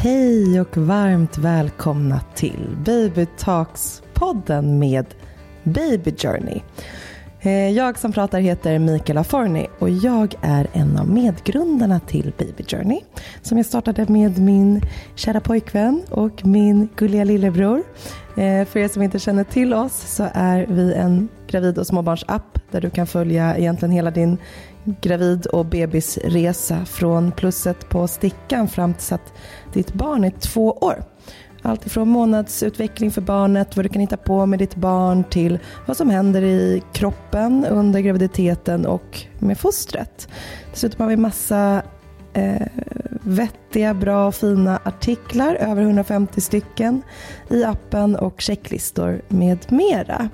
Hej och varmt välkomna till Baby Talks-podden med Baby Journey. Eh, jag som pratar heter Mikaela Forni och jag är en av medgrundarna till Baby Journey som jag startade med min kära pojkvän och min gulliga lillebror. Eh, för er som inte känner till oss så är vi en gravid och småbarnsapp där du kan följa egentligen hela din gravid och bebisresa från plusset på stickan fram tills att ditt barn är två år. Allt ifrån månadsutveckling för barnet, vad du kan hitta på med ditt barn till vad som händer i kroppen under graviditeten och med fostret. Dessutom har vi massa eh, vettiga, bra och fina artiklar, över 150 stycken i appen och checklistor med mera.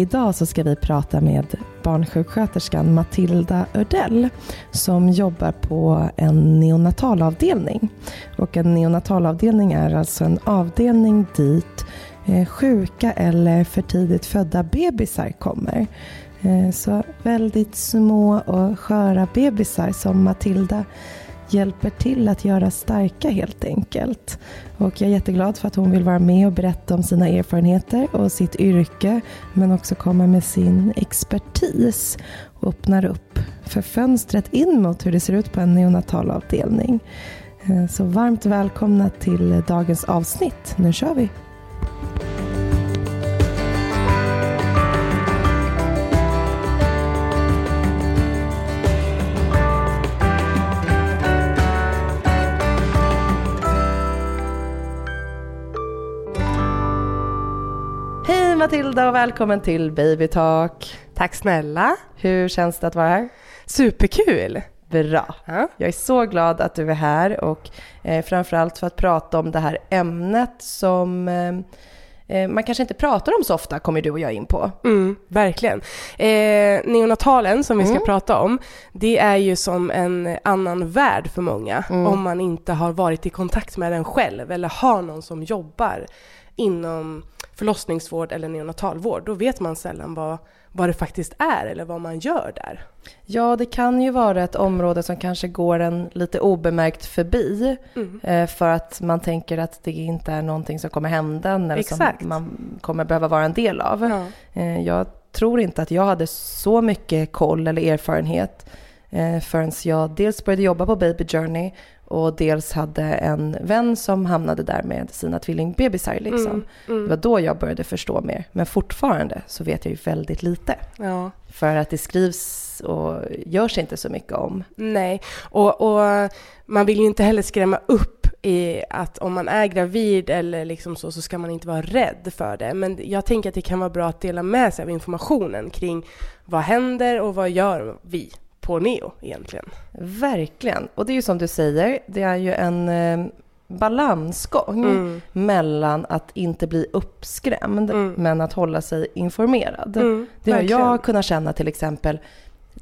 Idag så ska vi prata med barnsjuksköterskan Matilda Ördell som jobbar på en neonatalavdelning. Och en neonatalavdelning är alltså en avdelning dit eh, sjuka eller för tidigt födda bebisar kommer. Eh, så väldigt små och sköra bebisar som Matilda hjälper till att göra starka helt enkelt. Och jag är jätteglad för att hon vill vara med och berätta om sina erfarenheter och sitt yrke men också komma med sin expertis och öppnar upp för fönstret in mot hur det ser ut på en neonatalavdelning. Eh, så varmt välkomna till dagens avsnitt. Nu kör vi! Matilda och välkommen till Baby Talk. Tack snälla. Hur känns det att vara här? Superkul. Bra. Ja. Jag är så glad att du är här och eh, framförallt för att prata om det här ämnet som eh, eh, man kanske inte pratar om så ofta, kommer du och jag in på. Mm, verkligen. Eh, neonatalen som vi ska Mm. prata om, det är ju som en annan värld för många Mm. om man inte har varit i kontakt med den själv eller har någon som jobbar inom förlossningsvård eller neonatalvård. Då vet man sällan vad, vad det faktiskt är eller vad man gör där. Ja, det kan ju vara ett område som kanske går en lite obemärkt förbi Mm. eh, för att man tänker att det inte är någonting som kommer hända eller Exakt. som man kommer behöva vara en del av. Ja. Eh, Jag tror inte att jag hade så mycket koll eller erfarenhet eh, förrän jag dels började jobba på Baby Journey och dels hade en vän som hamnade där med sina tvillingbebisar. Liksom. Mm, Det mm. var då jag började förstå mer. Men fortfarande så vet jag ju väldigt lite. Ja. För att det skrivs och görs inte så mycket om. Nej, och, och man vill ju inte heller skrämma upp i att om man är gravid eller liksom så, så ska man inte vara rädd för det. Men jag tänker att det kan vara bra att dela med sig av informationen kring vad händer och vad gör vi på Neo egentligen. Verkligen. Och det är ju som du säger, det är ju en eh, balansgång Mm. mellan att inte bli uppskrämd Mm. men att hålla sig informerad. Mm, det har jag kunnat känna till exempel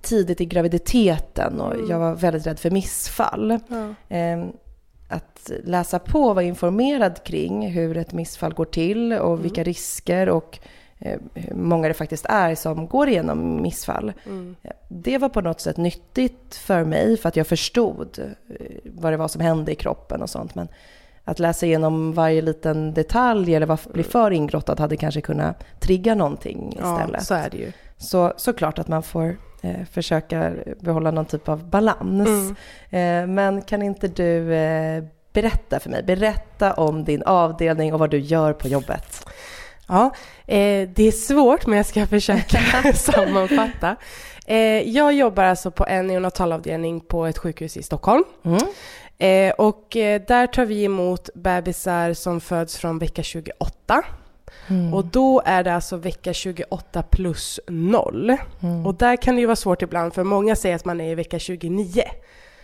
tidigt i graviditeten och Mm. jag var väldigt rädd för missfall. Eh, att läsa på och vara informerad kring hur ett missfall går till och Mm. vilka risker och hur många det faktiskt är som går igenom missfall. Mm. Det var på något sätt nyttigt för mig för att jag förstod eh, vad det var som hände i kroppen och sånt. Men att läsa igenom varje liten detalj eller bli för ingrottad hade kanske kunnat trigga någonting ja, istället. så är det ju. Så såklart att man får eh, försöka behålla någon typ av balans. Mm. Eh, men kan inte du eh, berätta för mig, berätta om din avdelning och vad du gör på jobbet? Ja, eh, det är svårt men jag ska försöka sammanfatta. Eh, jag jobbar alltså på en neonatalavdelning på ett sjukhus i Stockholm. Mm. Eh, och eh, där tar vi emot bebisar som föds från vecka 28. Mm. Och då är det alltså vecka 28 plus 0. Mm. Och där kan det ju vara svårt ibland för många säger att man är i vecka 29.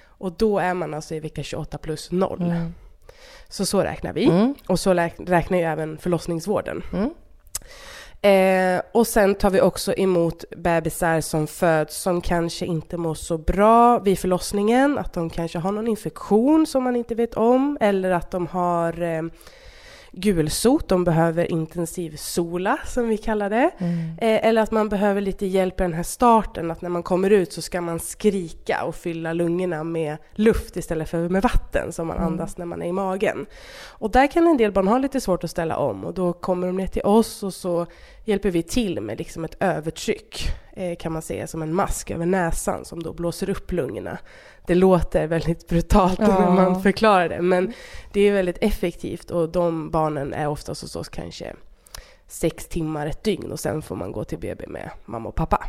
Och då är man alltså i vecka 28 plus 0. Så så räknar vi. Mm. Och så räknar ju även förlossningsvården. Mm. Eh, och sen tar vi också emot bebisar som föds som kanske inte mår så bra vid förlossningen. Att de kanske har någon infektion som man inte vet om. Eller att de har eh, gulsot, de behöver intensiv sola som vi kallar det. Mm. Eh, eller att man behöver lite hjälp i den här starten, att när man kommer ut så ska man skrika och fylla lungorna med luft istället för med vatten som man Mm. andas när man är i magen. Och där kan en del barn ha lite svårt att ställa om och då kommer de ner till oss och så hjälper vi till med liksom ett övertryck eh, kan man säga som en mask över näsan som då blåser upp lungorna. Det låter väldigt brutalt Ja. när man förklarar det men det är väldigt effektivt och de barnen är oftast hos oss kanske sex timmar ett dygn och sen får man gå till BB med mamma och pappa.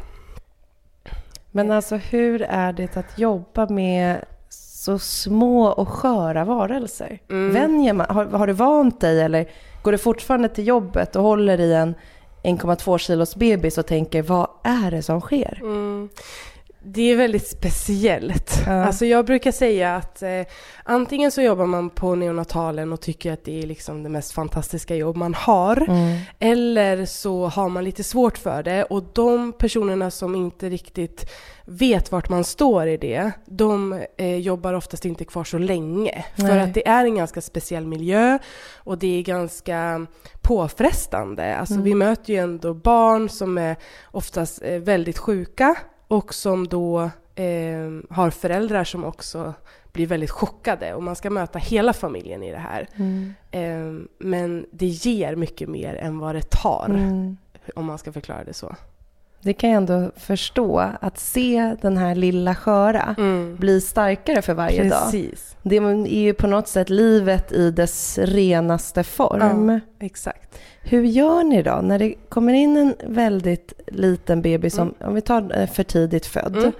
Men alltså hur är det att jobba med så små och sköra varelser? Mm. Vänjer man, har, har du vant dig eller går du fortfarande till jobbet och håller i en 1,2 kilos bebis och tänker vad är det som sker? Mm. Det är väldigt speciellt. Ja. Alltså jag brukar säga att eh, antingen så jobbar man på neonatalen och tycker att det är liksom det mest fantastiska jobb man har. Mm. Eller så har man lite svårt för det och de personerna som inte riktigt vet vart man står i det, de eh, jobbar oftast inte kvar så länge. För Nej. att det är en ganska speciell miljö och det är ganska påfrestande. Alltså Mm. vi möter ju ändå barn som är oftast eh, väldigt sjuka och som då eh, har föräldrar som också blir väldigt chockade och man ska möta hela familjen i det här. Mm. Eh, men det ger mycket mer än vad det tar, Mm. om man ska förklara det så. Det kan jag ändå förstå, att se den här lilla sköra bli starkare för varje dag. Precis, Det är ju på något sätt livet i dess renaste form. Ja. exakt. Hur gör ni då när det kommer in en väldigt liten bebis, som, om vi tar eh, för tidigt född,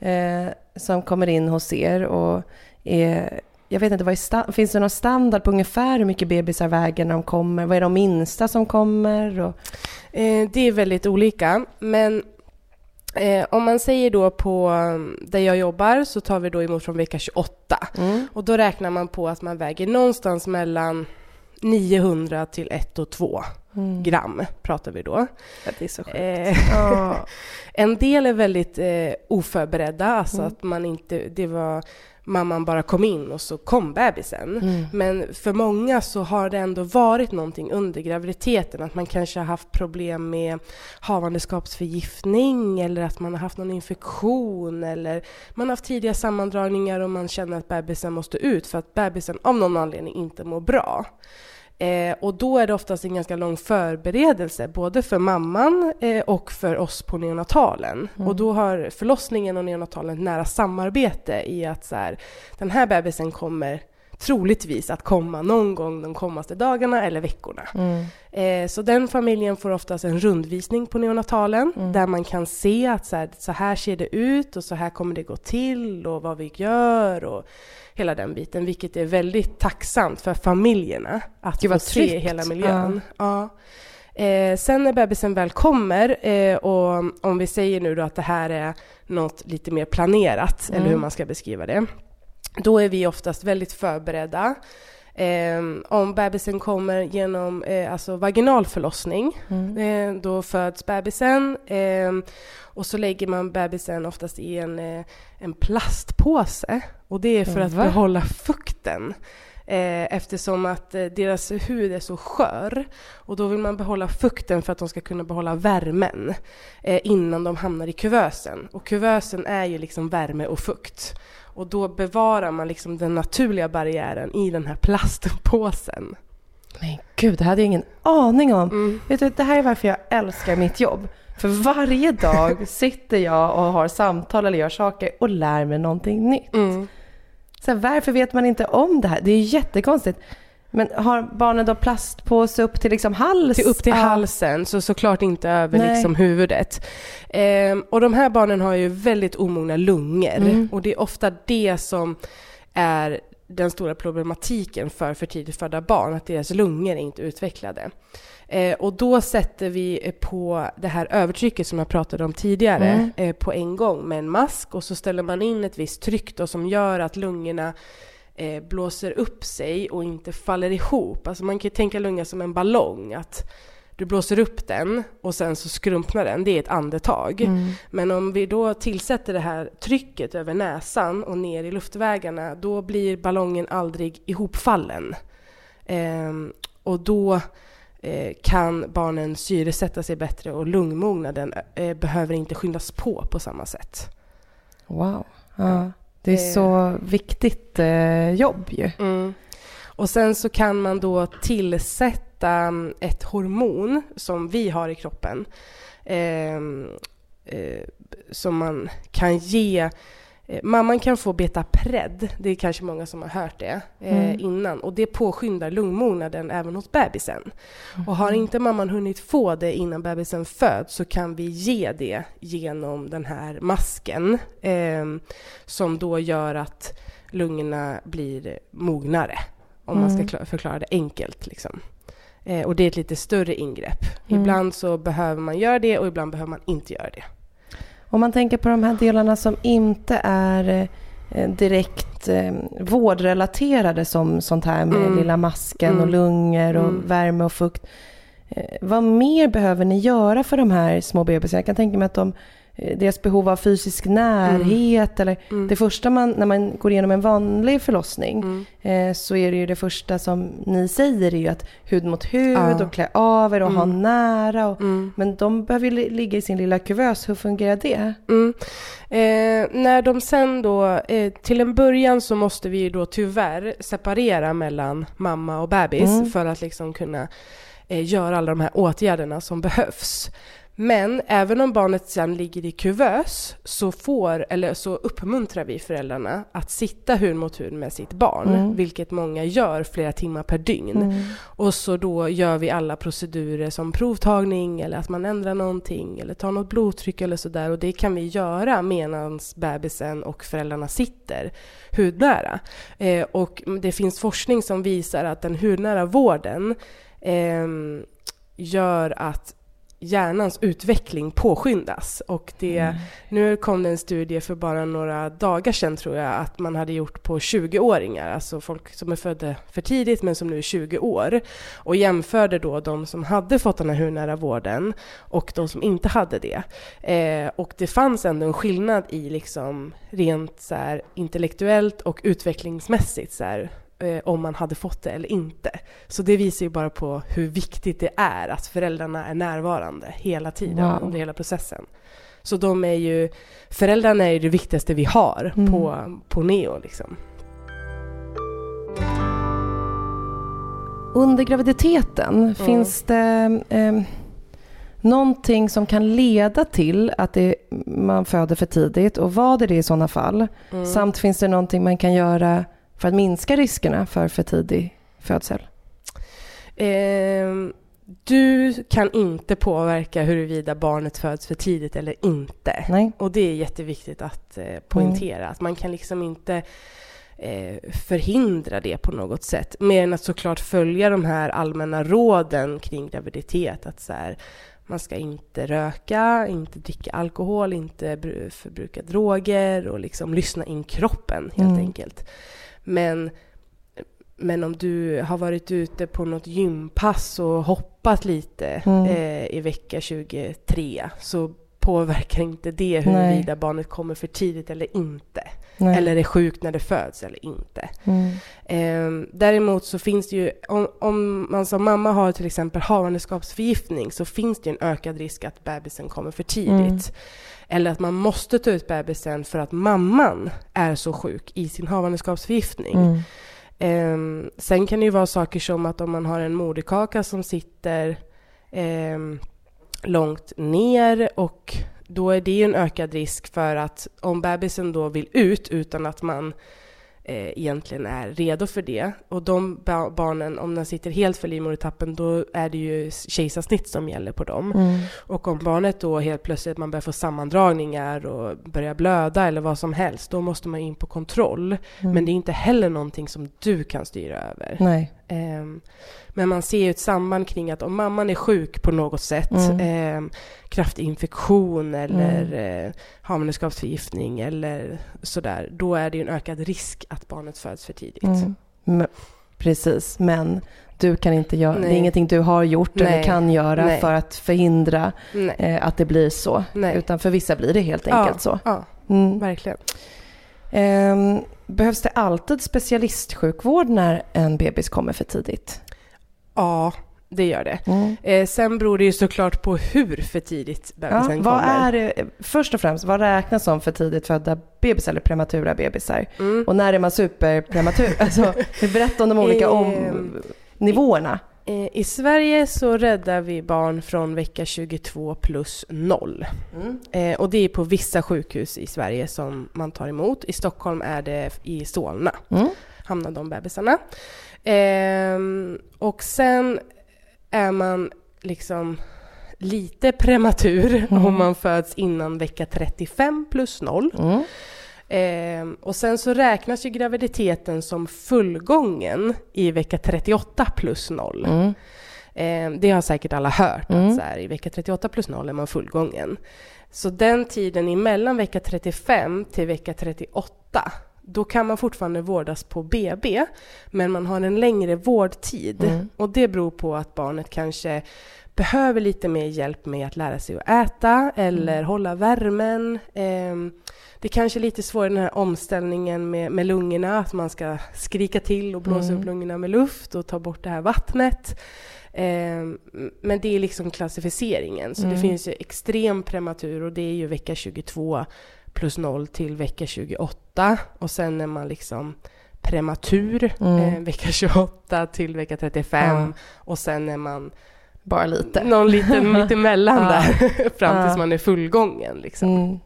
Mm. eh, som kommer in hos er och är, jag vet inte, vad är finns det någon standard på ungefär hur mycket bebisar väger när de kommer? Vad är de minsta som kommer? Och, Eh, det är väldigt olika, men eh, om man säger då på um, där jag jobbar så tar vi då emot från vecka 28 mm. och då räknar man på att man väger någonstans mellan 900 till 1 och 2 Mm. gram pratar vi då. Det är så sjukt. Eh, Ja. En del är väldigt eh, oförberedda, alltså Mm. att man inte, det var mamman bara kom in och så kom bebisen. Mm. Men för många så har det ändå varit någonting under graviditeten, att man kanske har haft problem med havandeskapsförgiftning eller att man har haft någon infektion eller man har haft tidiga sammandragningar och man känner att bebisen måste ut för att bebisen av någon anledning inte mår bra. Eh, och då är det oftast en ganska lång förberedelse, både för mamman eh, och för oss på neonatalen. Mm. Och då har förlossningen och neonatalen ett nära samarbete i att så här, den här bebisen kommer troligtvis att komma någon gång de kommande dagarna eller veckorna. Mm. Eh, så den familjen får oftast en rundvisning på neonatalen Mm. där man kan se att så här, så här ser det ut och så här kommer det gå till och vad vi gör och hela den biten, vilket är väldigt tacksamt för familjerna att få se hela miljön. Ja. Eh, sen när bebisen väl kommer eh, och om vi säger nu då att det här är något lite mer planerat, Mm. eller hur man ska beskriva det, då är vi oftast väldigt förberedda. Eh, om bebisen kommer genom eh, alltså vaginal förlossning, Mm. eh, då föds bebisen eh, och så lägger man bebisen oftast i en, eh, en plastpåse och det är för att Va? behålla fukten. Eh, eftersom att eh, deras hud är så skör och då vill man behålla fukten för att de ska kunna behålla värmen eh, innan de hamnar i kuvösen. Och kuvösen är ju liksom värme och fukt. Och då bevarar man liksom den naturliga barriären i den här plastpåsen. Men gud, det hade jag ingen aning om. Mm. Vet du, det här är varför jag älskar mitt jobb. För varje dag sitter jag och har samtal eller gör saker och lär mig någonting nytt. Mm. Så här, varför vet man inte om det här? Det är ju jättekonstigt. Men har barnen då plastpåse upp till liksom hals? Till upp till Ja. halsen, så såklart inte över Nej. liksom huvudet. Ehm, och de här barnen har ju väldigt omogna lungor Mm. och det är ofta det som är den stora problematiken för för tidigt födda barn, att deras lungor är inte utvecklade. Eh, och då sätter vi eh, på det här övertrycket som jag pratade om tidigare Mm. eh, på en gång med en mask och så ställer man in ett visst tryck då som gör att lungorna eh, blåser upp sig och inte faller ihop. Alltså man kan ju tänka lunga som en ballong, att du blåser upp den och sen så skrumpnar den, det är ett andetag. Mm. Men om vi då tillsätter det här trycket över näsan och ner i luftvägarna, då blir ballongen aldrig ihopfallen. Ehm, Och då kan barnen syresätta sig bättre och lungmognaden eh, behöver inte skyndas på på samma sätt. Wow. Ja. Det är så viktigt eh, jobb ju. Mm. Och sen så kan man då tillsätta mm, ett hormon som vi har i kroppen. Eh, eh, som man kan ge Eh, mamman kan få betapred, det är kanske många som har hört det eh, mm. innan, och det påskyndar lungmognaden även hos bebisen. Mm. Och har inte mamman hunnit få det innan bebisen föds så kan vi ge det genom den här masken eh, som då gör att lungorna blir mognare, om mm. man ska mm. förklara det enkelt. Liksom. Eh, och det är ett lite större ingrepp. Ibland så behöver man göra det och ibland behöver man inte göra det. Om man tänker på de här delarna som inte är eh, direkt eh, vårdrelaterade som sånt här med mm. lilla masken mm. och lungor och mm. värme och fukt. Eh, vad mer behöver ni göra för de här små bebisarna? Jag kan tänka mig att de deras behov av fysisk närhet. Mm. Eller mm. Det första man, när man går igenom en vanlig förlossning mm. eh, så är det ju det första som ni säger är ju att hud mot hud ja. och klä av er och ha mm. nära. Och, mm. men de behöver ju ligga i sin lilla kuvös. Hur fungerar det? Mm. Eh, när de sen då, eh, till en början så måste vi ju då tyvärr separera mellan mamma och bebis för att liksom kunna eh, göra alla de här åtgärderna som behövs. Men även om barnet sen ligger i kuvös så, får, eller så uppmuntrar vi föräldrarna att sitta hud mot hud med sitt barn, mm. vilket många gör flera timmar per dygn. Mm. Och så då gör vi alla procedurer som provtagning eller att man ändrar någonting eller tar något blodtryck eller sådär och det kan vi göra medan bebisen och föräldrarna sitter hudnära. Eh, och det finns forskning som visar att den hudnära vården eh, gör att hjärnans utveckling påskyndas. Och det, mm. Nu kom det en studie för bara några dagar sedan tror jag att man hade gjort på 20-åringar, alltså folk som är födda för tidigt men som nu är 20 år och jämförde då de som hade fått den här hurnära vården och de som inte hade det. Eh, och det fanns ändå en skillnad i liksom rent så här, intellektuellt och utvecklingsmässigt så här, om man hade fått det eller inte. Så det visar ju bara på hur viktigt det är att föräldrarna är närvarande hela tiden wow. under hela processen. Så de är ju, föräldrarna är ju det viktigaste vi har mm. på, på Neo liksom. Under graviditeten, mm. finns det eh, någonting som kan leda till att det, man föder för tidigt och vad är det i sådana fall? Mm. Samt finns det någonting man kan göra för att minska riskerna för för tidig födsel? Eh, du kan inte påverka huruvida barnet föds för tidigt eller inte. Nej. Och det är jätteviktigt att eh, poängtera. Mm. Att man kan liksom inte eh, förhindra det på något sätt. Mer än att såklart följa de här allmänna råden kring graviditet. Att så här, man ska inte röka, inte dricka alkohol, inte förbruka droger och liksom lyssna in kroppen helt mm. enkelt. Men, men om du har varit ute på något gympass och hoppat lite mm. eh, i vecka 23 så påverkar inte det huruvida barnet kommer för tidigt eller inte. Nej. Eller är sjukt när det föds eller inte. Mm. Eh, däremot så finns det ju, om, om, man som mamma har till exempel havandeskapsförgiftning så finns det en ökad risk att bebisen kommer för tidigt. Mm. Eller att man måste ta ut bebisen för att mamman är så sjuk i sin havandeskapsförgiftning. Mm. Um, sen kan det ju vara saker som att om man har en moderkaka som sitter um, långt ner och då är det en ökad risk för att om bebisen då vill ut utan att man eh, egentligen är redo för det. Och de barnen, om de sitter helt för livmodertappen, då är det ju kejsarsnitt som gäller på dem. Mm. Och om barnet då helt plötsligt man börjar få sammandragningar och börjar blöda eller vad som helst, då måste man in på kontroll. Mm. Men det är inte heller någonting som du kan styra över. Nej. Um, men man ser ju ett samband kring att om mamman är sjuk på något sätt, mm. eh, kraftig infektion eller mm. eh, havandeskapsförgiftning eller sådär, då är det ju en ökad risk att barnet föds för tidigt. Mm. Men, precis, men du kan inte göra, det är ingenting du har gjort Nej. eller kan göra Nej. för att förhindra eh, att det blir så. Utan för vissa blir det helt enkelt ja, så. Ja, mm. verkligen. Um, behövs det alltid specialistsjukvård när en bebis kommer för tidigt? Ja, det gör det. Mm. Eh, sen beror det ju såklart på hur för tidigt Ja, bebisen vad kommer. är det, först och främst, vad räknas som för tidigt födda bebisar eller prematura bebisar? Mm. Och när är man superprematur? Alltså, berätta om de olika om, Ehm, nivåerna. Eh, I Sverige så räddar vi barn från vecka 22 plus 0. Mm. Eh, och det är på vissa sjukhus i Sverige som man tar emot. I Stockholm är det i Solna, Mm. hamnar de bebisarna. Ehm, och sen är man liksom lite prematur Mm. om man föds innan vecka 35 plus 0. Mm. Ehm, och sen så räknas ju graviditeten som fullgången i vecka 38 plus 0. Mm. Ehm, det har säkert alla hört, Mm. att så här, i vecka 38 plus 0 är man fullgången. Så den tiden emellan vecka 35 till vecka 38, då kan man fortfarande vårdas på BB, men man har en längre vårdtid. Mm. Och det beror på att barnet kanske behöver lite mer hjälp med att lära sig att äta eller Mm. hålla värmen. Ehm, det kanske är lite svårare den här omställningen med, med lungorna, att man ska skrika till och blåsa Mm. upp lungorna med luft och ta bort det här vattnet. Ehm, men det är liksom klassificeringen, så det Mm. finns ju extrem prematur och det är ju vecka 22 plus 0 till vecka 28 och sen är man liksom prematur Mm. eh, vecka 28 till vecka 35 Ja. och sen är man Bara lite. någon liten mitt emellan Ja. där fram tills man är fullgången. Liksom.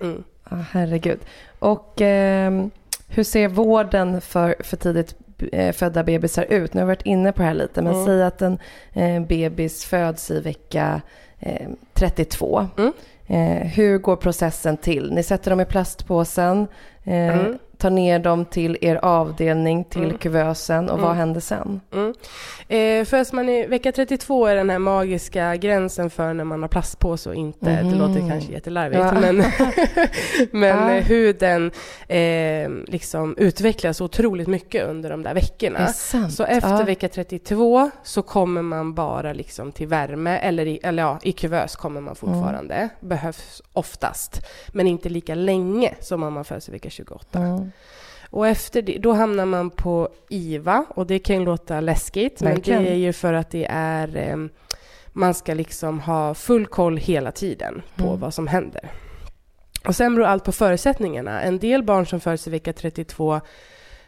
Mm. Ja, herregud. Och ehm, hur ser vården för för tidigt eh, födda bebisar ut? Nu har vi varit inne på det här lite, men Mm. säg att en eh, bebis föds i vecka eh, 32. Mm. Eh, hur går processen till? Ni sätter dem i plastpåsen, eh, Mm. Tar ner dem till er avdelning, till Mm. kuvösen och vad Mm. händer sen? Mm. Eh, föds man i vecka 32 är den här magiska gränsen för när man har plastpåse och inte. Mhm. Det låter kanske jättelarvigt, Ja. men, men Ja. eh, huden eh, liksom utvecklas otroligt mycket under de där Är veckorna. Så efter ja. vecka 32 så kommer man bara liksom till värme, eller, i, eller ja, i kuvös kommer man fortfarande. Behövs oftast, men inte lika länge som om man föds i vecka 28. Mm. Och efter det, då hamnar man på IVA och det kan ju låta läskigt, Verkligen. men det är ju för att det är eh, man ska liksom ha full koll hela tiden på Mm. vad som händer. Och sen beror allt på förutsättningarna. En del barn som föds i vecka 32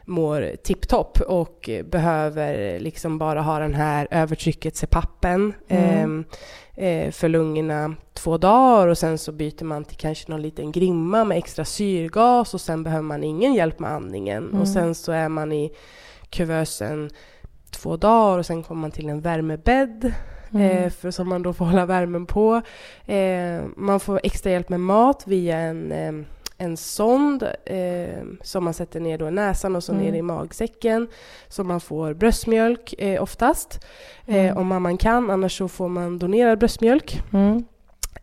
mår tipptopp och behöver liksom bara ha den här övertrycket CPAPen Mm. eh, eh, för lungorna två dagar och sen så byter man till kanske någon liten grimma med extra syrgas och sen behöver man ingen hjälp med andningen Mm. och sen så är man i kuvösen två dagar och sen kommer man till en värmebädd Mm. eh, för som man då får hålla värmen på. Eh, man får extra hjälp med mat via en, eh, en sond eh, som man sätter ner då i näsan och så Mm. ner i magsäcken. Så man får bröstmjölk eh, oftast, eh, Mm. om mamman kan. Annars så får man donerad bröstmjölk Mm.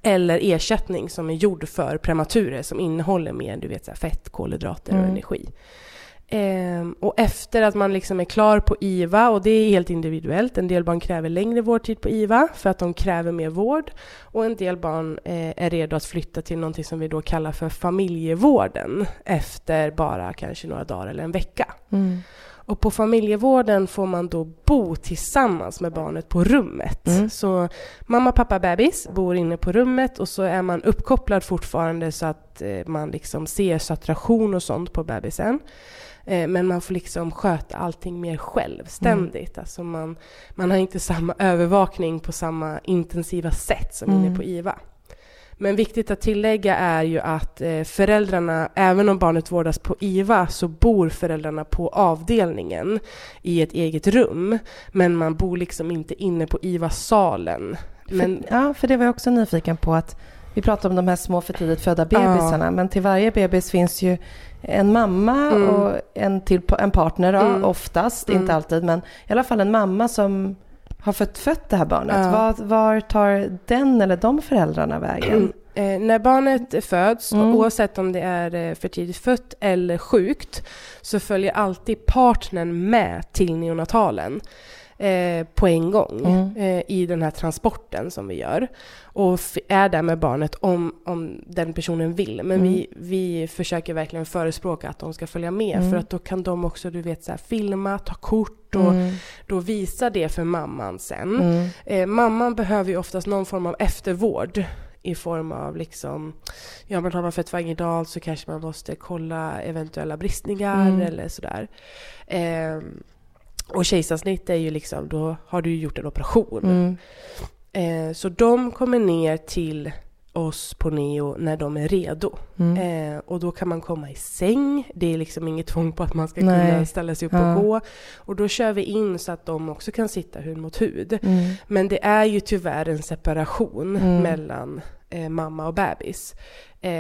eller ersättning som är gjord för prematurer som innehåller mer du vet, så här fett, kolhydrater och Mm. energi. Ehm, och efter att man liksom är klar på IVA, och det är helt individuellt, en del barn kräver längre vårdtid på IVA för att de kräver mer vård och en del barn eh, är redo att flytta till någonting som vi då kallar för familjevården efter bara kanske några dagar eller en vecka. Mm. Och på familjevården får man då bo tillsammans med barnet på rummet. Mm. Så mamma, pappa, bebis bor inne på rummet och så är man uppkopplad fortfarande så att eh, man liksom ser saturation och sånt på bebisen. Eh, men man får liksom sköta allting mer självständigt. Alltså man, man har inte samma övervakning på samma intensiva sätt som Mm. inne på IVA. Men viktigt att tillägga är ju att eh, föräldrarna, även om barnet vårdas på IVA, så bor föräldrarna på avdelningen i ett eget rum. Men man bor liksom inte inne på IVA-salen. Men, ja, för det var jag också nyfiken på att vi pratar om de här små för tidigt födda bebisarna, men till varje bebis finns ju en mamma Mm. och en, till, en partner då, Mm. oftast, Mm. inte alltid, men i alla fall en mamma som har fött, fött det här barnet. Ja. Var, var tar den eller de föräldrarna vägen? eh, när barnet föds, Mm. oavsett om det är eh, för tidigt fött eller sjukt, så följer alltid partnern med till neonatalen. Eh, på en gång Mm. eh, i den här transporten som vi gör. Och är där med barnet om, om den personen vill. Men Mm. vi, vi försöker verkligen förespråka att de ska följa med. Mm. För att då kan de också, du vet, så här, filma, ta kort och Mm. då visa det för mamman sen. Mm. Eh, mamman behöver ju oftast någon form av eftervård i form av liksom, ja men har man fött vaginalt så kanske man måste kolla eventuella bristningar Mm. eller sådär. Eh, och kejsarsnitt är ju liksom, då har du ju gjort en operation. Mm. Eh, så de kommer ner till oss på Neo när de är redo. Mm. Eh, och då kan man komma i säng. Det är liksom inget tvång på att man ska Nej. kunna ställa sig upp Ja. och gå. Och då kör vi in så att de också kan sitta hud mot hud. Mm. Men det är ju tyvärr en separation Mm. mellan eh, mamma och bebis. Eh,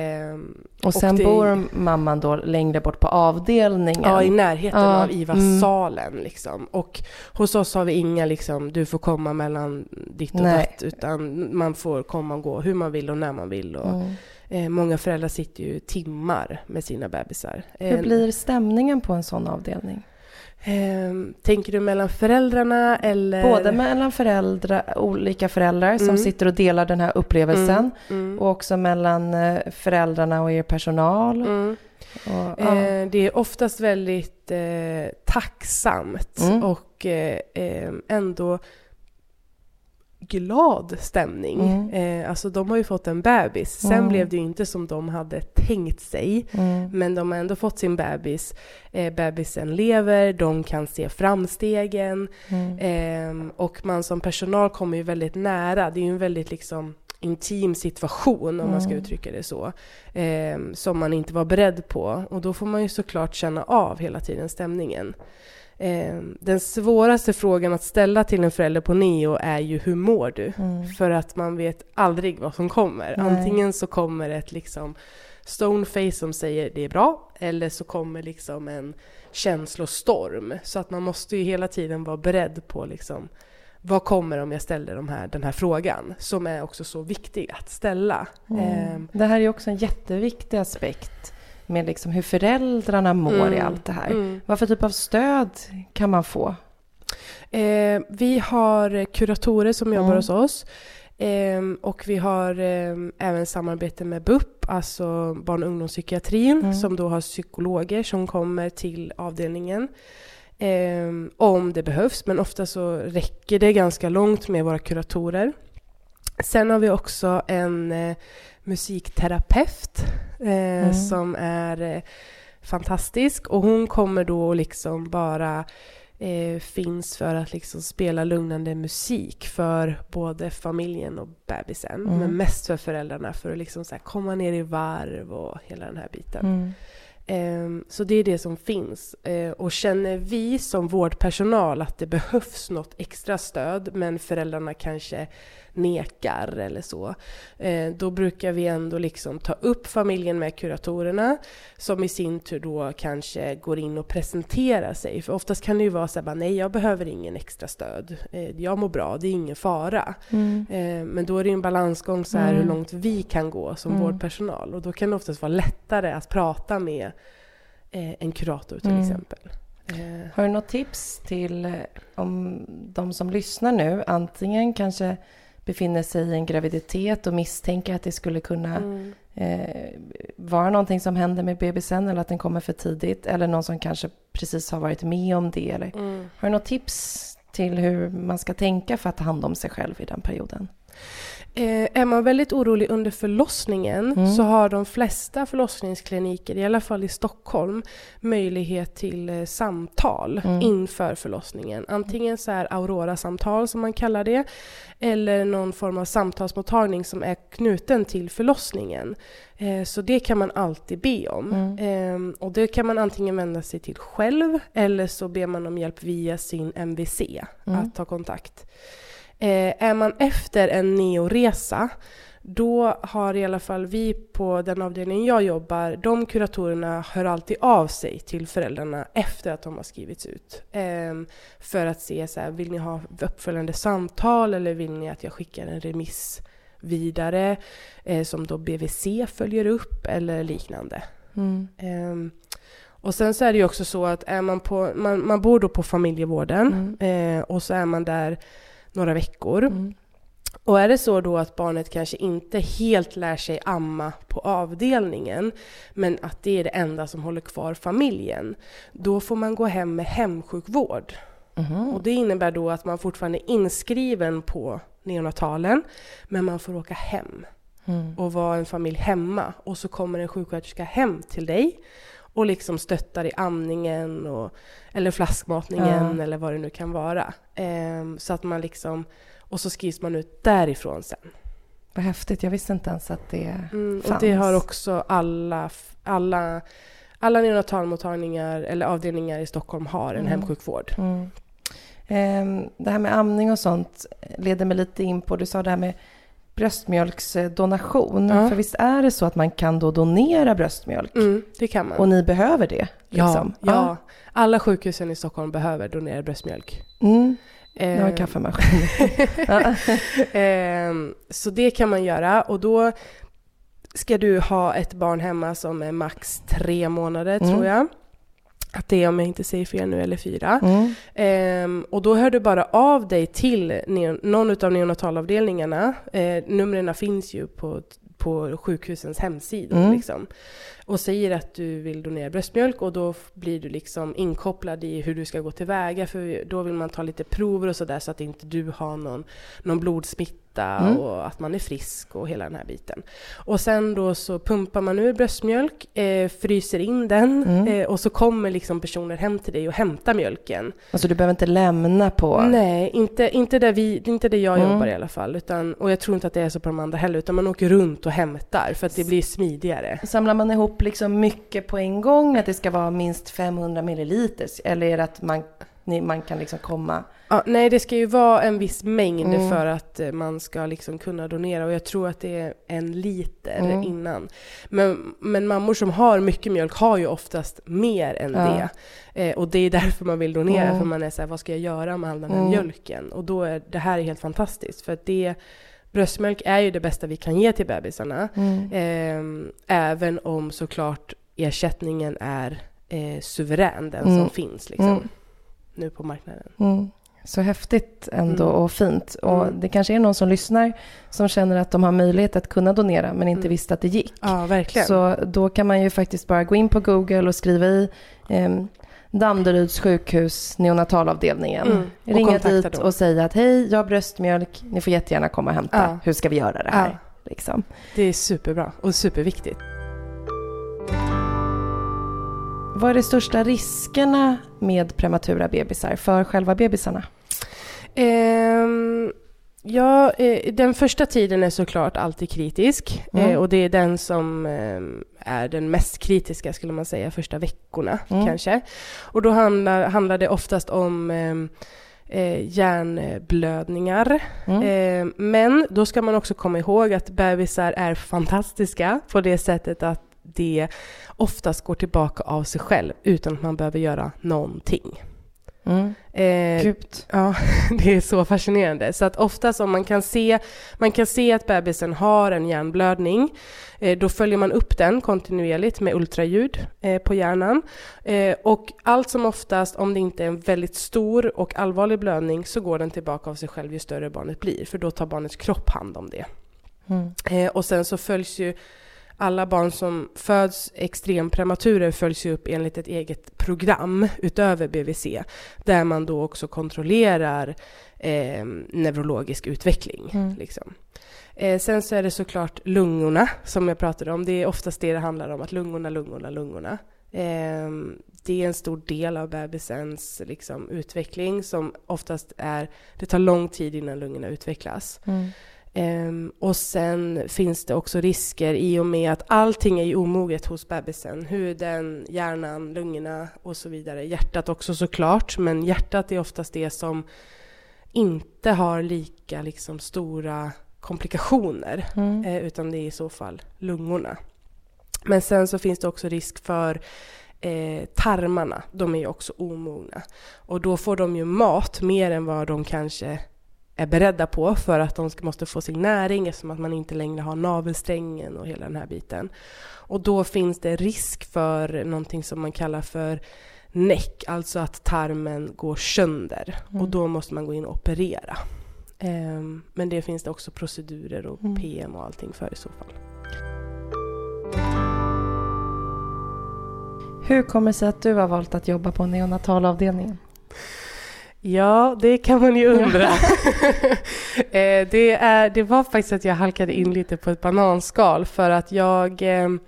Och sen det- bor mamman då längre bort på avdelningen. ja, i närheten Ja, av IVA-salen. Liksom. Och hos oss har vi inga liksom, du får komma mellan ditt och datt, utan man får komma och gå hur man vill och när man vill. Och, Mm. eh, många föräldrar sitter ju timmar med sina bebisar. Hur Eh, blir stämningen på en sån avdelning? Ehm, tänker du mellan föräldrarna eller? Både mellan föräldrar, olika föräldrar som Mm. sitter och delar den här upplevelsen Mm. och också mellan eh, föräldrarna och er personal. Mm. Och, ja. Eh, det är oftast väldigt eh, tacksamt Mm. och eh, eh, ändå glad stämning. Mm. Eh, alltså de har ju fått en bebis. Sen Mm. blev det ju inte som de hade tänkt sig. Mm. Men de har ändå fått sin bebis. Eh, bebisen lever, de kan se framstegen. Mm. Ehm, och man som personal kommer ju väldigt nära. Det är ju en väldigt liksom intim situation om man ska Mm. uttrycka det så. ehm, som man inte var beredd på. Och då får man ju såklart känna av hela tiden stämningen. Ehm, den svåraste frågan att ställa till en förälder på neo är ju hur mår du? Mm. För att man vet aldrig vad som kommer. Nej. Antingen så kommer ett liksom stoneface som säger det är bra, eller så kommer liksom en känslostorm. Så att man måste ju hela tiden vara beredd på liksom vad kommer om jag ställer de här, den här frågan? Som är också så viktig att ställa. Mm. Ehm, Det här är också en jätteviktig aspekt med liksom hur föräldrarna mår i Mm. allt det här. mm. Vad för typ av stöd kan man få? Eh, vi har kuratorer som jobbar Mm. hos oss. Ehm, och vi har ehm, även samarbete med BUP, alltså barn och ungdomspsykiatrin, Mm. som då har psykologer som kommer till avdelningen. Ehm, om det behövs, men ofta så räcker det ganska långt med våra kuratorer. Sen har vi också en eh, musikterapeut eh, Mm. som är eh, fantastisk och hon kommer då liksom bara eh, finns för att liksom spela lugnande musik för både familjen och bebisen. Mm. Men mest för föräldrarna för att liksom så komma ner i varv och hela den här biten. Mm. Ehm, Så det är det som finns. Eh, Och känner vi som vårdpersonal att det behövs något extra stöd men föräldrarna kanske nekar eller så. eh, Då brukar vi ändå liksom ta upp familjen med kuratorerna som i sin tur då kanske går in och presenterar sig. För oftast kan det ju vara så här, bara, nej jag behöver ingen extra stöd. Eh, Jag mår bra, det är ingen fara. Mm. Eh, Men då är det ju en balansgång så här Mm. hur långt vi kan gå som Mm. vårdpersonal. Och då kan det oftast vara lättare att prata med en kurator till Mm. exempel. Har du något tips till om de som lyssnar nu antingen kanske befinner sig i en graviditet och misstänker att det skulle kunna mm. eh, vara någonting som händer med bebisen eller att den kommer för tidigt eller någon som kanske precis har varit med om det. Eller, Mm. har du något tips till hur man ska tänka för att ta hand om sig själv i den perioden? Eh, är man väldigt orolig under förlossningen Mm. så har de flesta förlossningskliniker, i alla fall i Stockholm, möjlighet till eh, samtal Mm. inför förlossningen. Antingen så här Aurora-samtal som man kallar det, eller någon form av samtalsmottagning som är knuten till förlossningen. Eh, så det kan man alltid be om. Mm. Ehm, och det kan man antingen vända sig till själv eller så ber man om hjälp via sin MVC Mm. att ta kontakt. Eh, är man efter en neoresa då har i alla fall vi på den avdelningen jag jobbar, de kuratorerna hör alltid av sig till föräldrarna efter att de har skrivits ut. Ehm, för att se så här, vill ni ha uppföljande samtal eller vill ni att jag skickar en remiss vidare eh, som då BVC följer upp eller liknande. Mm. Ehm, Och sen så är det ju också så att är man, på, man, man bor då på familjevården Mm. eh, och så är man där några veckor. Mm. Och är det så då att barnet kanske inte helt lär sig amma på avdelningen, men att det är det enda som håller kvar familjen, då får man gå hem med hemsjukvård. Mhm. Och det innebär då att man fortfarande är inskriven på neonatalen, men man får åka hem Mm. och vara en familj hemma. Och så kommer en sjuksköterska hem till dig och liksom stöttar i amningen och, eller flaskmatningen Ja. eller vad det nu kan vara. Ehm, så att man liksom, och så skrivs man ut därifrån sen. Vad häftigt. Jag visste inte ens att det Mm, och fanns. det har också alla, alla, alla neonatalmottagningar eller avdelningar i Stockholm har en Mm. hemsjukvård. Mm. Ehm, Det här med amning och sånt leder mig lite in på, du sa det här med bröstmjölksdonation. Ja. För visst är det så att man kan då donera bröstmjölk? Mm, det kan man. Och ni behöver det? Liksom. ja, ja, alla sjukhusen i Stockholm behöver donera bröstmjölk. Mm. Jag har Ehm, kaffemaskin. Ehm, så det kan man göra och då ska du ha ett barn hemma som är max tre månader Mm. tror jag. Att det är om jag inte säger fel nu, eller fyra. Mm. Ehm, och då hör du bara av dig till någon av neonatalavdelningarna. Eh, numren finns ju på, på sjukhusens hemsidor. Mm. Liksom. Och säger att du vill donera bröstmjölk och då blir du liksom inkopplad i hur du ska gå tillväga. För då vill man ta lite prover och sådär så att inte du har någon, någon blodsmitta Mm. och att man är frisk och hela den här biten. Och sen då så pumpar man ur bröstmjölk, eh, fryser in den Mm. eh, och så kommer liksom personer hem till dig och hämtar mjölken. Alltså du behöver inte lämna på... Nej, inte, inte, där vi, inte där jag Mm. jobbar i alla fall. Utan, och jag tror inte att det är så på de andra heller. Utan man åker runt och hämtar för att det blir smidigare. Samlar man ihop liksom mycket på en gång? Att det ska vara minst 500 milliliter? Eller är det att man, ni, man kan liksom komma... Ja, nej, det ska ju vara en viss mängd Mm. för att eh, man ska liksom kunna donera. Och jag tror att det är en liter Mm. innan. Men, men mammor som har mycket mjölk har ju oftast mer än Ja. det. Eh, och det är därför man vill donera. Mm. För man är så här, vad ska jag göra med all den här Mm. mjölken? Och då är det här är helt fantastiskt. För att det, bröstmjölk är ju det bästa vi kan ge till bebisarna. Mm. Eh, även om såklart ersättningen är eh, suverän, den Mm. som finns liksom, Mm. nu på marknaden. Mm. Så häftigt ändå Mm. och fint. Och Mm. det kanske är någon som lyssnar som känner att de har möjlighet att kunna donera men inte Mm. visste att det gick. Ja, verkligen. Så då kan man ju faktiskt bara gå in på Google och skriva i eh, Danderyds sjukhus neonatalavdelningen. Mm. Och Ringa dit och säga att hej, jag har bröstmjölk, ni får jättegärna komma och hämta. Ja. Hur ska vi göra det här? Ja. Liksom. Det är superbra och superviktigt. Vad är de största riskerna med prematura bebisar för själva bebisarna? Ehm, ja, eh, den första tiden är såklart alltid kritisk. Mm. Eh, och det är den som ehm, är den mest kritiska, skulle man säga, första veckorna Mm. kanske. Och då handlar, handlar det oftast om eh, hjärnblödningar. Mm. Eh, men då ska man också komma ihåg att bebisar är fantastiska på det sättet att det oftast går tillbaka av sig själv utan att man behöver göra någonting. Mm. Eh. Ja, det är så fascinerande. Så att oftast om man kan se, man kan se att bebisen har en hjärnblödning, eh, då följer man upp den kontinuerligt med ultraljud eh, på hjärnan. Eh, och allt som oftast, om det inte är en väldigt stor och allvarlig blödning, så går den tillbaka av sig själv ju större barnet blir, för då tar barnets kropp hand om det. Mm. Eh, och sen så följs ju alla barn som föds extremprematurer följs ju upp enligt ett eget program utöver BVC, där man då också kontrollerar eh, neurologisk utveckling. Mm. Liksom. Eh, sen så är det såklart lungorna som jag pratade om. Det är oftast det det handlar om, att lungorna, lungorna, lungorna. Eh, det är en stor del av bebisens liksom, utveckling som oftast är, det tar lång tid innan lungorna utvecklas. Mm. Ehm, och sen finns det också risker i och med att allting är ju omoget hos bebisen. Huden, hjärnan, lungorna och så vidare. Hjärtat också såklart, men hjärtat är oftast det som inte har lika liksom, stora komplikationer, Mm. eh, utan det är i så fall lungorna. Men sen så finns det också risk för eh, tarmarna. De är ju också omogna. Och då får de ju mat mer än vad de kanske är beredda på för att de måste få sin näring eftersom att man inte längre har navelsträngen och hela den här biten. Och då finns det risk för någonting som man kallar för näck, alltså att tarmen går sönder. Mm. Och då måste man gå in och operera. Um, men det finns det också procedurer och mm. PM och allting för i så fall. Hur kommer det sig att du har valt att jobba på neonatalavdelningen? Ja, det kan man ju undra. Eh, det, är, det var faktiskt att jag halkade in lite på ett bananskal för att jag ehm,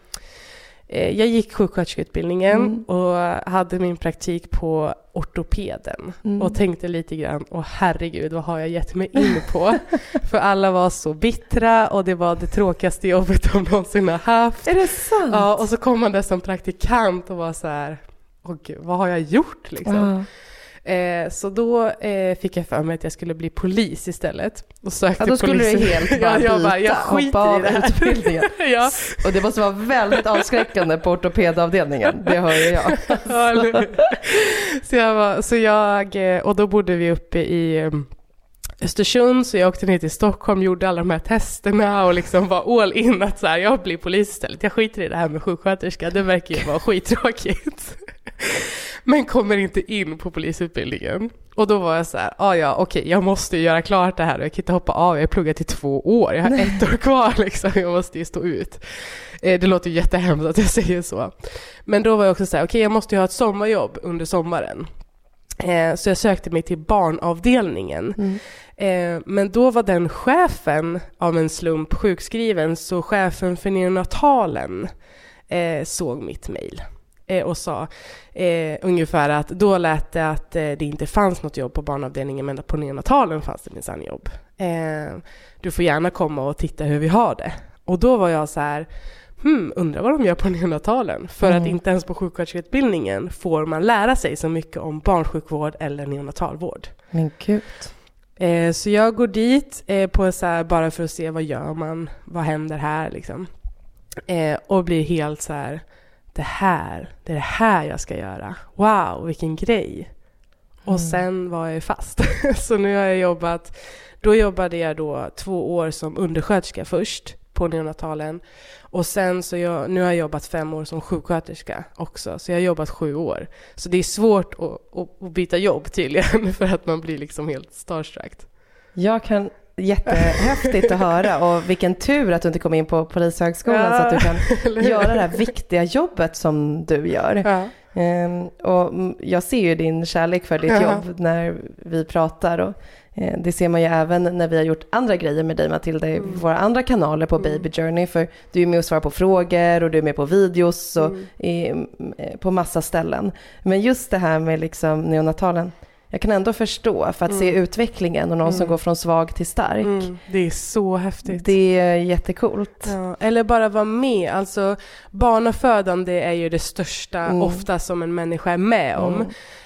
Eh, jag gick sjuksköterskeutbildningen mm. och hade min praktik på ortopeden mm. och tänkte lite grann, åh herregud, vad har jag gett mig in på? För alla var så bittra och det var det tråkigaste jobbet de någonsin har haft. Är det sant? Ja, och så kom man där som praktikant och var så här, åh gud, vad har jag gjort liksom? Uh. Eh, så då eh, fick jag för mig att jag skulle bli polis istället. Och sökte ja, då skulle polisen. du helt bara ja, jag bara, jag hoppa av utbildningen. ja. Och det måste vara väldigt avskräckande på ortopedavdelningen, det hör jag. så jag, var, så jag, eh, och då bodde vi uppe i um, Östersund, så jag åkte ner till Stockholm, gjorde alla de här testerna och liksom var all in att så här, jag blir polis istället. Jag skiter i det här med sjuksköterska, det verkar ju vara skittråkigt. Men kommer inte in på polisutbildningen. Och då var jag så här, ah, ja okej, okay, jag måste göra klart det här och jag kan inte hoppa av, jag har pluggat i två år, jag har Nej. ett år kvar liksom, jag måste ju stå ut. Eh, det låter ju jättehemskt att jag säger så. Men då var jag också så här, okej okay, jag måste ju ha ett sommarjobb under sommaren. Eh, så jag sökte mig till barnavdelningen. Mm. Eh, men då var den chefen av en slump sjukskriven, så chefen för neonatalen eh, såg mitt mejl eh, och sa eh, ungefär att då lät det att eh, det inte fanns något jobb på barnavdelningen men på neonatalen fanns det minsann jobb. du får gärna komma och titta hur vi har det. Och då var jag så här, hmm, undrar vad de gör på neonatalen? För mm. att inte ens på sjuksköterskeutbildningen får man lära sig så mycket om barnsjukvård eller neonatalvård. Men gud. Eh, så jag går dit eh, på så här, bara för att se vad gör man, vad händer här liksom. Eh, och blir helt så här, det här, det är det här jag ska göra. Wow, vilken grej. Och mm. sen var jag fast. så nu har jag jobbat, då jobbade jag då två år som undersköterska först på neonatalen. Och sen så jag, nu har jag jobbat fem år som sjuksköterska också, så jag har jobbat sju år. Så det är svårt att, att, att byta jobb tydligen, för att man blir liksom helt starstruck. Jag kan Jättehäftigt att höra och vilken tur att du inte kom in på Polishögskolan ja, så att du kan göra det här viktiga jobbet som du gör. Ja. Um, och jag ser ju din kärlek för ditt ja. jobb när vi pratar och uh, det ser man ju även när vi har gjort andra grejer med dig Matilda i mm. våra andra kanaler på mm. Baby Journey för du är med och svarar på frågor och du är med på videos och mm. i, eh, på massa ställen. Men just det här med liksom neonatalen jag kan ändå förstå för att mm. se utvecklingen och någon mm. som går från svag till stark. Mm. Det är så häftigt. Det är jättekult. Ja. Eller bara vara med. Alltså barnafödande är ju det största mm. ofta som en människa är med om.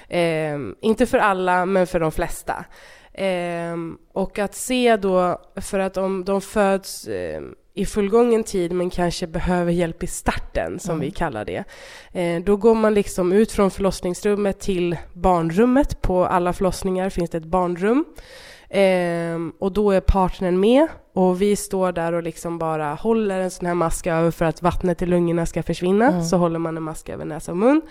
Eh, inte för alla, men för de flesta. Eh, och att se då, för att om de föds eh, i fullgången tid men kanske behöver hjälp i starten, som mm. vi kallar det. Eh, då går man liksom ut från förlossningsrummet till barnrummet. På alla förlossningar finns det ett barnrum. Eh, och då är partnern med och vi står där och liksom bara håller en sån här mask över för att vattnet i lungorna ska försvinna. Mm. Så håller man en mask över näsa och mun.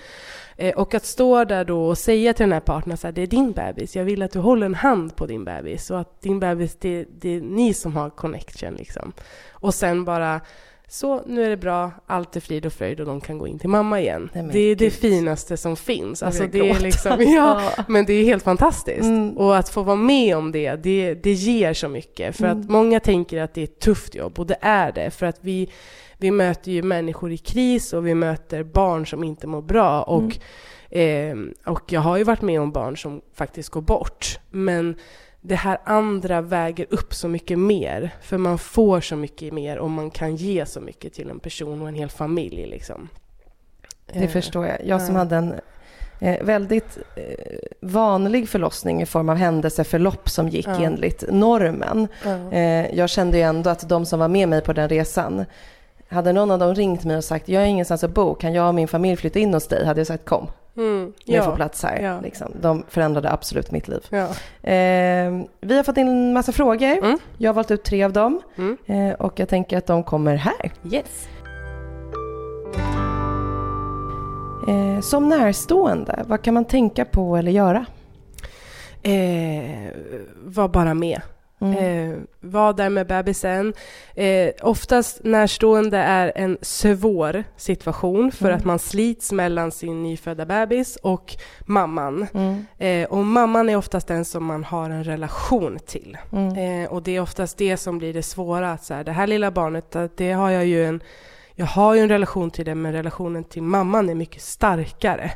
Eh, och att stå där då och säga till den här partnern att det är din bebis, jag vill att du håller en hand på din bebis och att din bebis, det, det är ni som har connection liksom. Och sen bara så, nu är det bra, allt är frid och fröjd och de kan gå in till mamma igen. Nej, det är Gud. det finaste som finns. Alltså, det är liksom, ja, men det är helt fantastiskt. Mm. Och att få vara med om det, det, det ger så mycket. För mm. att många tänker att det är ett tufft jobb, och det är det. För att vi, vi möter ju människor i kris och vi möter barn som inte mår bra. Och, mm. eh, och jag har ju varit med om barn som faktiskt går bort. Men det här andra väger upp så mycket mer. För man får så mycket mer och man kan ge så mycket till en person och en hel familj. Liksom. Det eh, förstår jag. Jag som ja. hade en eh, väldigt eh, vanlig förlossning i form av händelseförlopp som gick ja. enligt normen. Ja. Jag kände ju ändå att de som var med mig på den resan hade någon av dem ringt mig och sagt jag har ingenstans att bo, kan jag och min familj flytta in hos dig? Hade jag sagt kom. Mm. Ja. får plats här. Ja. Liksom. De förändrade absolut mitt liv. Ja. Eh, vi har fått in en massa frågor. Mm. Jag har valt ut tre av dem. Mm. Eh, och jag tänker att de kommer här. Yes. Eh, som närstående, vad kan man tänka på eller göra? Eh, var bara med. Mm. Eh, var där med bebisen. Eh, oftast närstående är en svår situation för Mm. att man slits mellan sin nyfödda bebis och mamman. Mm. Eh, och mamman är oftast den som man har en relation till. Mm. Eh, och det är oftast det som blir det svåra. Att så här, det här lilla barnet, det har jag ju en jag har ju en relation till det, men relationen till mamman är mycket starkare.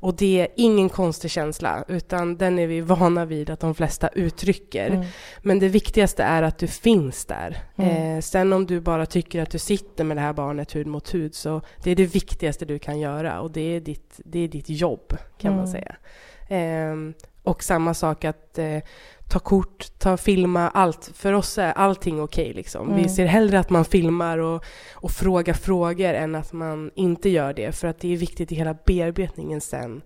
Och det är ingen konstig känsla, utan den är vi vana vid att de flesta uttrycker. Mm. Men det viktigaste är att du finns där. Mm. Eh, sen om du bara tycker att du sitter med det här barnet hud mot hud, så det är det viktigaste du kan göra. Och det är ditt, det är ditt jobb, kan man Mm. säga. Ehm, och samma sak att eh, ta kort, ta filma, allt. För oss är allting okej. liksom. Mm. Vi ser hellre att man filmar och, och frågar frågor än att man inte gör det. För att det är viktigt i hela bearbetningen sen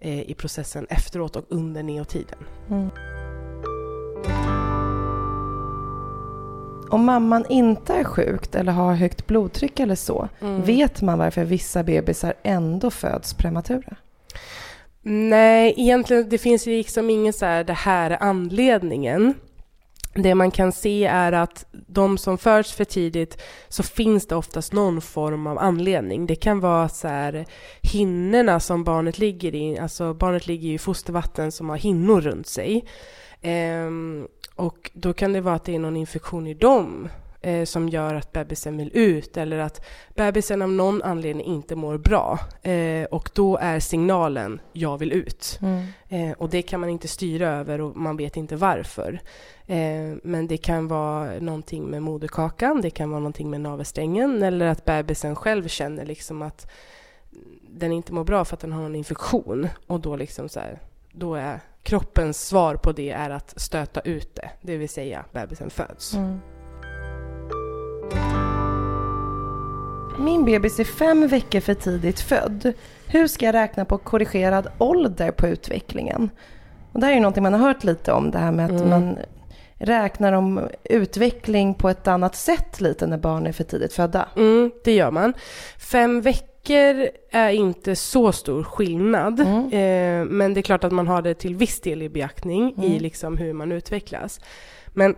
eh, i processen efteråt och under neotiden. Mm. Om mamman inte är sjuk eller har högt blodtryck eller så, Mm. vet man varför vissa bebisar ändå föds prematura? Nej, egentligen det finns ju liksom ingen så här, det här är anledningen. Det man kan se är att de som föds för tidigt så finns det oftast någon form av anledning. Det kan vara så här hinnorna som barnet ligger i, alltså barnet ligger i fostervatten som har hinnor runt sig. Ehm, och då kan det vara att det är någon infektion i dem eh, som gör att bebisen vill ut eller att bebisen av någon anledning inte mår bra. Eh, och då är signalen jag vill ut. Eh, och det kan man inte styra över och man vet inte varför. Eh, men det kan vara någonting med moderkakan, det kan vara någonting med navelsträngen eller att bebisen själv känner liksom att den inte mår bra för att den har en infektion. Och då liksom så här, då är kroppens svar på det är att stöta ut det, det vill säga bebisen föds. Mm. Min bebis är fem veckor för tidigt född. Hur ska jag räkna på korrigerad ålder på utvecklingen? Och det här är ju någonting man har hört lite om, det här med att Mm. man räknar om utveckling på ett annat sätt lite när barn är för tidigt födda. Mm, det gör man. Fem veckor är inte så stor skillnad. Mm. Eh, men det är klart att man har det till viss del i beaktning i Mm. liksom hur man utvecklas. Men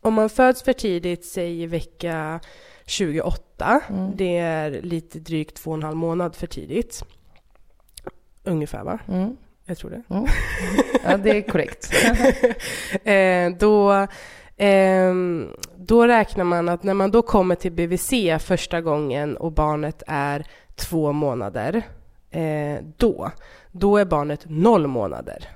om man föds för tidigt, säg vecka 28, Mm. det är lite drygt två och en halv månad för tidigt. Ungefär va? Mm. Jag tror det. Ja, det är korrekt. eh, då, ehm, då räknar man att när man då kommer till BVC första gången och barnet är två månader, eh, då, då är barnet noll månader.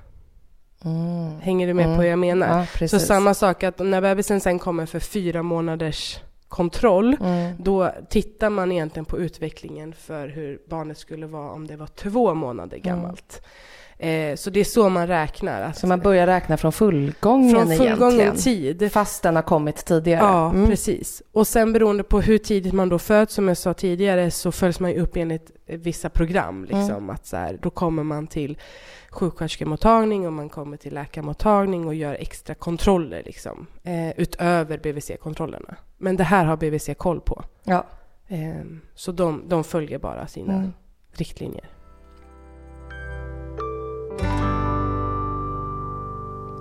Mm. Hänger du med Mm. på vad jag menar? Ja, Så samma sak att när bebisen sen kommer för fyra månaders kontroll, Mm. då tittar man egentligen på utvecklingen för hur barnet skulle vara om det var två månader Mm. Eh, så det är så man räknar. Att Så man börjar räkna från fullgången från fullgången egentligen? tid. Fast den har kommit tidigare? Ja, Mm. precis. Och sen beroende på hur tidigt man då föds, som jag sa tidigare, så följs man ju upp enligt vissa program. Liksom, Mm. att så här, då kommer man till sjuksköterskemottagning och man kommer till läkarmottagning och gör extra kontroller liksom, eh, utöver BVC-kontrollerna. Men det här har BVC koll på. Ja. Eh, så de, de följer bara sina Mm. riktlinjer.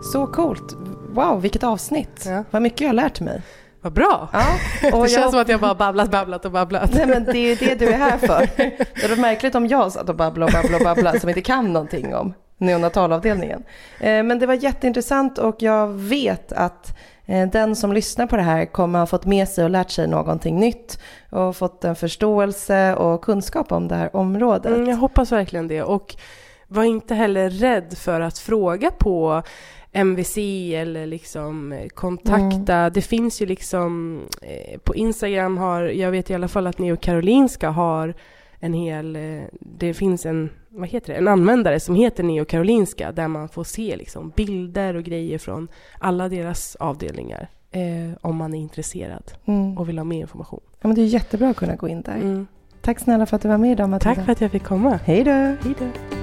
Så coolt. Wow, vilket avsnitt. Ja. Vad mycket jag har lärt mig. Vad bra! Ja, det och känns jag... som att jag bara babblat, babblat och babblat. Nej, men det är ju det du är här för. Det är märkligt om jag satt och babblade och babblade och babblade som inte kan någonting om neonatalavdelningen. Eh, Men det var jätteintressant och jag vet att eh, den som lyssnar på det här kommer ha fått med sig och lärt sig någonting nytt och fått en förståelse och kunskap om det här området. Mm, jag hoppas verkligen det. Och var inte heller rädd för att fråga på MVC eller liksom eh, kontakta. Det finns ju liksom eh, på Instagram har, jag vet i alla fall att Neo Karolinska har en hel, eh, det finns en, vad heter det, en användare som heter Neo Karolinska där man får se liksom bilder och grejer från alla deras avdelningar eh, om man är intresserad Mm. och vill ha mer information. Ja, men det är jättebra att kunna gå in där. Mm. Tack snälla för att du var med idag Matilda. Tack för att jag fick komma. Hej då! Hej då!